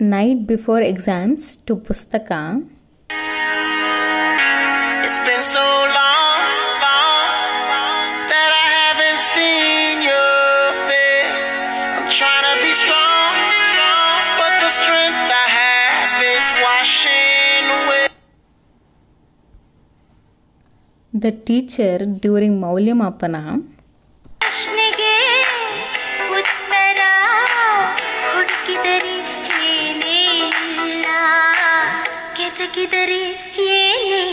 night before exams to Pustaka. It's been so long, long that I haven't seen your face. I'm trying to be strong, strong, but the strength I have is washing away. The teacher during Maulyamapana. तरी ये ले